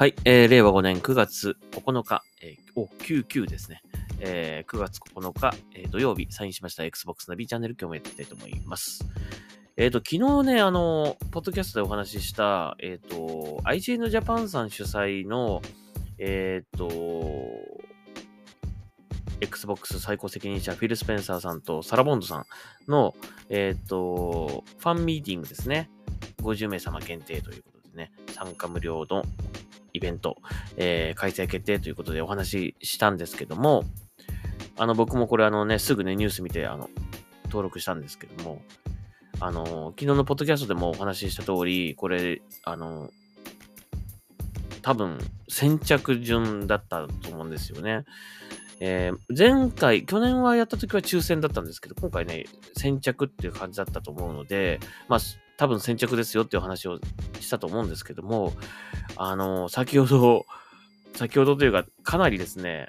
はい、えー、令和5年9月9日、えー、お、99ですね。えー、9月9日、えー、土曜日、サインしました Xbox ナビチャンネル、今日もやっていきたいと思います。えっ、と、昨日ね、あの、ポッドキャストでお話しした、えっ、と、IGN Japan さん主催の、えっ、と、Xbox 最高責任者フィル・スペンサーさんとサラボンドさんの、えっ、と、ファンミーティングですね。50名様限定ということでね、参加無料のイベント、えー開催決定ということでお話ししたんですけども、あの、僕もこれあのね、すぐね、ニュース見て、あの、登録したんですけども、あの、昨日のポッドキャストでもお話しした通り、これ、あの、多分、先着順だったと思うんですよね。えー前回、去年はやった時は抽選だったんですけど、今回ね、先着っていう感じだったと思うので、まあ、多分先着ですよっていう話をしたと思うんですけども、あの、先ほど、先ほどというか、かなりですね、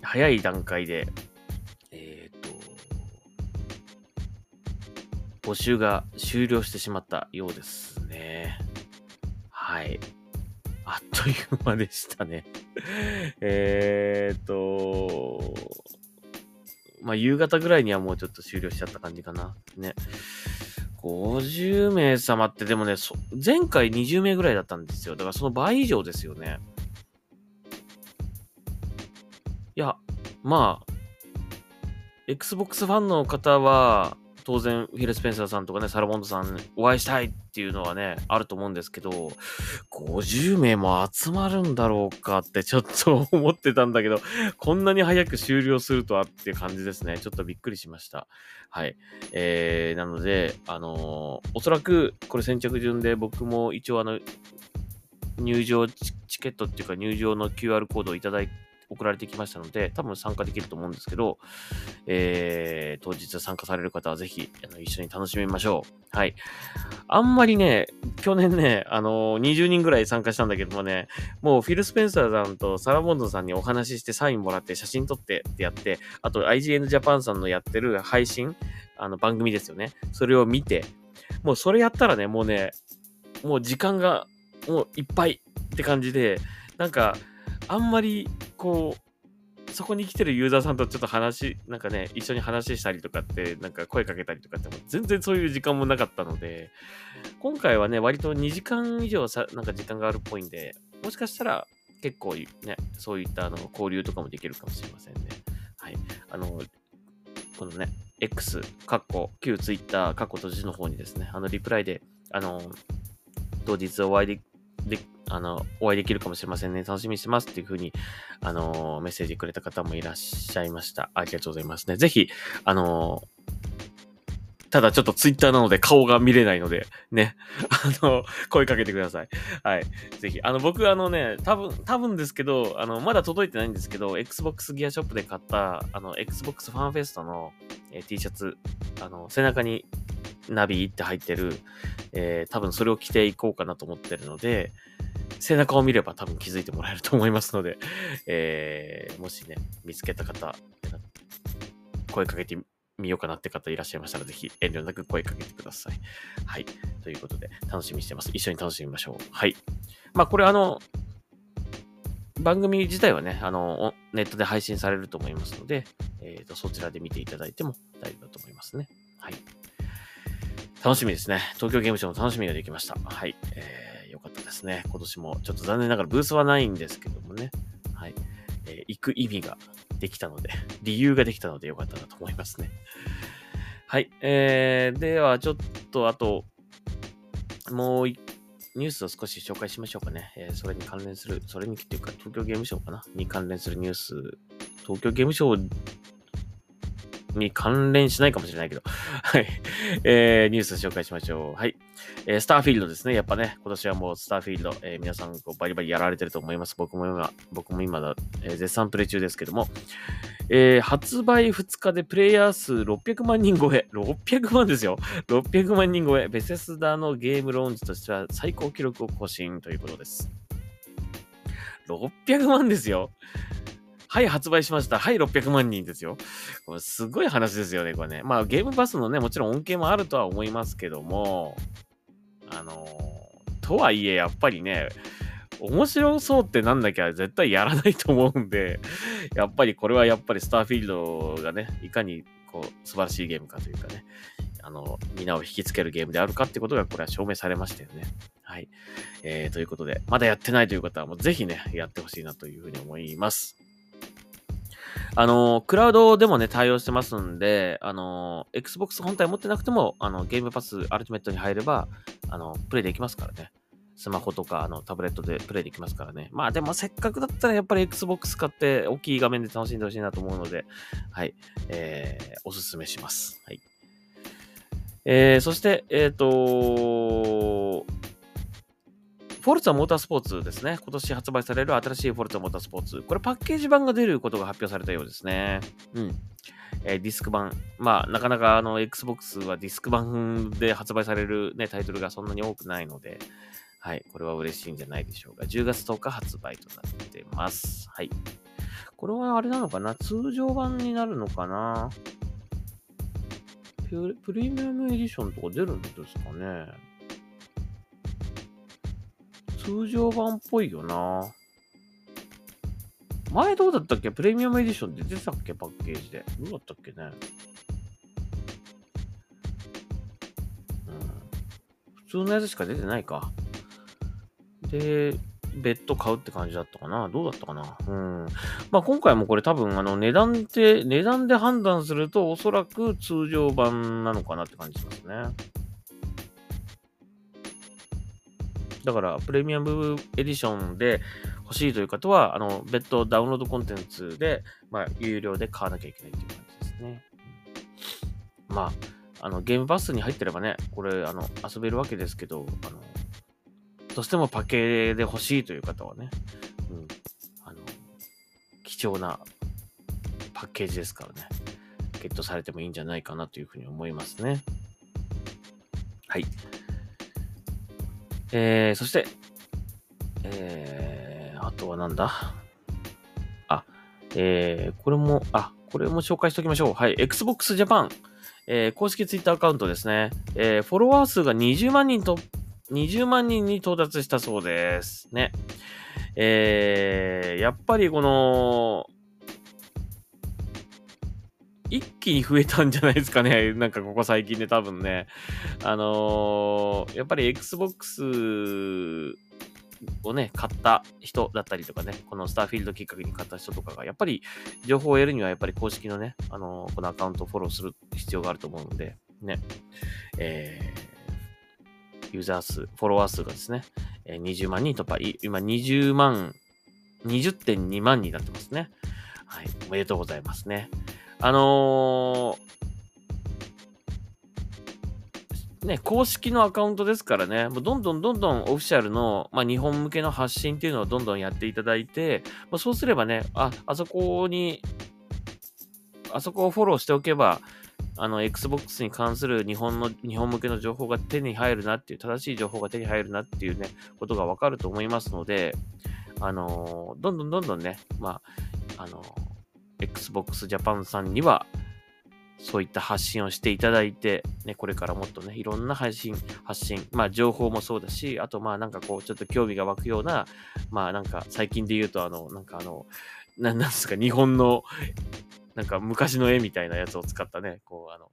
早い段階で、えっ、と、募集が終了してしまったようですね。はい。あっという間でしたね。えっと、まあ、夕方ぐらいにはもうちょっと終了しちゃった感じかな。ね。50名様ってでもね、そ前回20名ぐらいだったんですよ。だからその倍以上ですよね。いや、まあ、Xbox ファンの方は、当然、フィル・スペンサーさんとかね、サラモンドさんお会いしたいっていうのはね、あると思うんですけど、50名も集まるんだろうかってちょっと 思ってたんだけど、こんなに早く終了するとはっていう感じですね。ちょっとびっくりしました。はい。えー、なので、あのーおそらく、これ先着順で僕も一応あの、入場チケットっていうか入場の QR コードをいただい送られてきましたので、多分参加できると思うんですけど、えー、当日参加される方はぜひあの一緒に楽しみましょう。はい。あんまりね、去年ね、あのー20人ぐらい参加したんだけどもね、もうフィル・スペンサーさんとサラ・ボンドさんにお話ししてサインもらって写真撮ってってやって、あと IGN Japan さんのやってる配信、あの番組ですよね。それを見て、もうそれやったらね、もうね、もう時間がもういっぱいって感じで、なんか、あんまり、こう、そこに来てるユーザーさんとちょっと話、なんかね、一緒に話したりとかって、なんか声かけたりとかって、も全然そういう時間もなかったので、今回はね、割と2時間以上さ、なんか時間があるっぽいんで、もしかしたら結構ね、そういったあの交流とかもできるかもしれませんね。はい。あの、このね、X、カッコ、旧 Twitter、カッコ閉じの方にですね、あの、リプライで、あの、当日お会いで、で、あの、お会いできるかもしれませんね。楽しみにしてますっていう風に、あの、メッセージくれた方もいらっしゃいました。ありがとうございますね。ぜひ、あの、ただちょっとツイッターなので顔が見れないので、ね、あの、声かけてください。はい。ぜひ。あの、僕、あのね、多分、多分ですけど、あの、まだ届いてないんですけど、Xbox ギアショップで買った、あの、Xbox ファンフェストの、えー T シャツ、あの、背中にナビって入ってる、えー多分それを着ていこうかなと思ってるので、背中を見れば多分気づいてもらえると思いますので、えーもしね、見つけた方、声かけてみようかなって方いらっしゃいましたら、ぜひ遠慮なく声かけてください。はい。ということで、楽しみにしてます。一緒に楽しみましょう。はい。まあ、これあの、番組自体はね、あの、ネットで配信されると思いますので、えっ、と、そちらで見ていただいても大丈夫だと思いますね。はい。楽しみですね。東京ゲームショウも楽しみができました。はい。えー、よかったですね。今年も、ちょっと残念ながらブースはないんですけどもね。はい。えー行く意味ができたので、理由ができたのでよかったなと思いますね。はい。えー、では、ちょっと、あと、もうニュースを少し紹介しましょうかね。えーそれに関連する、それにっていうか、東京ゲームショウかな？に関連するニュース、東京ゲームショウに関連しないかもしれないけど、はい。えー、ニュース紹介しましょう。はい。えースターフィールドですね。やっぱね、今年はもうスターフィールド、えー皆さんこうバリバリやられてると思います。僕も今、僕も今だ、えー絶賛プレイ中ですけども、えー発売2日でプレイヤー数600万人超え。600万ですよ。600万人超え。ベセスダのゲームローンチとしては最高記録を更新ということです。600万ですよ。はい、発売しました。はい、600万人ですよ。これすごい話ですよね、これね。まあ、ゲームパスのね、もちろん恩恵もあるとは思いますけども、あのとはいえ、やっぱりね、面白そうってなんなきゃ絶対やらないと思うんで、やっぱりこれはやっぱりスターフィールドがね、いかにこう素晴らしいゲームかというかね、あの、皆を引きつけるゲームであるかってことがこれは証明されましたよね。はい。えー、ということで、まだやってないという方はもうぜひね、やってほしいなというふうに思います。あの、クラウドでもね、対応してますんで、あの、Xbox 本体持ってなくても、あの、ゲームパスアルティメットに入れば、あの、プレイできますからね。スマホとか、あの、タブレットでプレイできますからね。まあでもせっかくだったらやっぱり Xbox 買って大きい画面で楽しんでほしいなと思うので、はい、えー、おすすめします。はい。えー、そして、えっ、ー、とフォルツァモータースポーツですね。今年発売される新しいフォルツァモータースポーツ。これパッケージ版が出ることが発表されたようですね。うん。えー、ディスク版。まあ、なかなかあの、Xbox はディスク版で発売されるね、タイトルがそんなに多くないので、はい、これは嬉しいんじゃないでしょうか。10月10日発売となってます。はい。これはあれなのかな？通常版になるのかな？プレミアムエディションとか出るんですかね？通常版っぽいよな。前どうだったっけ？プレミアムエディションって出てたっけ？パッケージで。どうだったっけね？普通のやつしか出てないか。で、別途買うって感じだったかなどうだったかな？うん。まあ今回もこれ多分あの値段って、値段で判断するとおそらく通常版なのかなって感じしますね。だから、プレミアムエディションで欲しいという方は、あの、別途ダウンロードコンテンツで、まあ、有料で買わなきゃいけないっていう感じですね。まあ、あの、ゲームバスに入ってればね、これ、あの、遊べるわけですけど、あの、どうしてもパケで欲しいという方はね、うん、あの、貴重なパッケージですからね、ゲットされてもいいんじゃないかなというふうに思いますね。はい。えー、そして、えー、あとはなんだ？あ、えー、これも、あ、これも紹介しておきましょう。はい。Xbox Japan、えー、公式 Twitter アカウントですね。えー、フォロワー数が20万人と、20万人に到達したそうです。ね。えー、やっぱりこの、一気に増えたんじゃないですかね。なんかここ最近で多分ね。あのー、やっぱり Xbox をね、買った人だったりとかね、このスターフィールドきっかけに買った人とかが、やっぱり情報を得るにはやっぱり公式のね、あのー、このアカウントをフォローする必要があると思うので、ね、えー、ユーザー数、フォロワー数がですねえ、20万人突破、今20万、20.2万になってますね。はい、おめでとうございますね。あのー、ね、公式のアカウントですからね、もうどんどんどんどんオフィシャルの、まあ、日本向けの発信っていうのをどんどんやっていただいて、まあ、そうすればね、あ、あそこに、あそこをフォローしておけば、あの、Xbox に関する日本の、日本向けの情報が手に入るなっていう、正しい情報が手に入るなっていうね、ことがわかると思いますので、あのー、どんどんどんどんね、まあ、あのー Xbox Japan さんには、そういった発信をしていただいて、ね、これからもっとね、いろんな配信、発信、まあ情報もそうだし、あとまあなんかこう、ちょっと興味が湧くような、まあなんか最近で言うとあの、なんかあの、ななんですか、日本の、なんか昔の絵みたいなやつを使ったね、こうあの、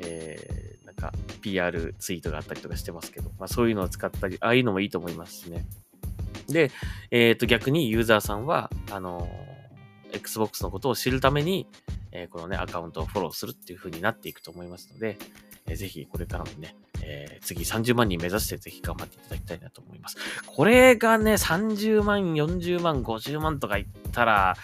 えー、なんか PR ツイートがあったりとかしてますけど、まあそういうのを使ったり、ああいうのもいいと思いますしね。で、えっ、ー、と逆にユーザーさんは、あのー Xbox のことを知るために、えー、このね、アカウントをフォローするっていう風になっていくと思いますので、えー、ぜひこれからもね、えー、次30万人目指してぜひ頑張っていただきたいなと思います。これがね、30万、40万、50万とかいったら、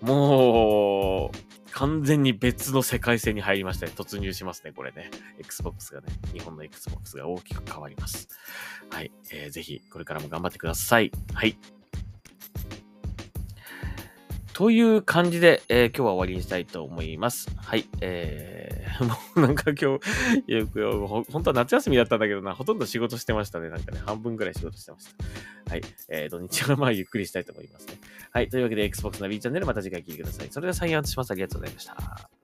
もう、完全に別の世界線に入りましたね。突入しますね、これね。Xbox がね、日本の Xbox が大きく変わります。はい。えー、ぜひ、これからも頑張ってください。はい。という感じで、えー、今日は終わりにしたいと思います。はい。えー、もうなんか今日、よく本当は夏休みだったんだけどな、ほとんど仕事してましたね。なんかね、半分くらい仕事してました。はい。えー、土日はまあゆっくりしたいと思いますね。はい。というわけで、Xbox ナビチャンネルまた次回聞いてください。それではサインアウトします。ありがとうございました。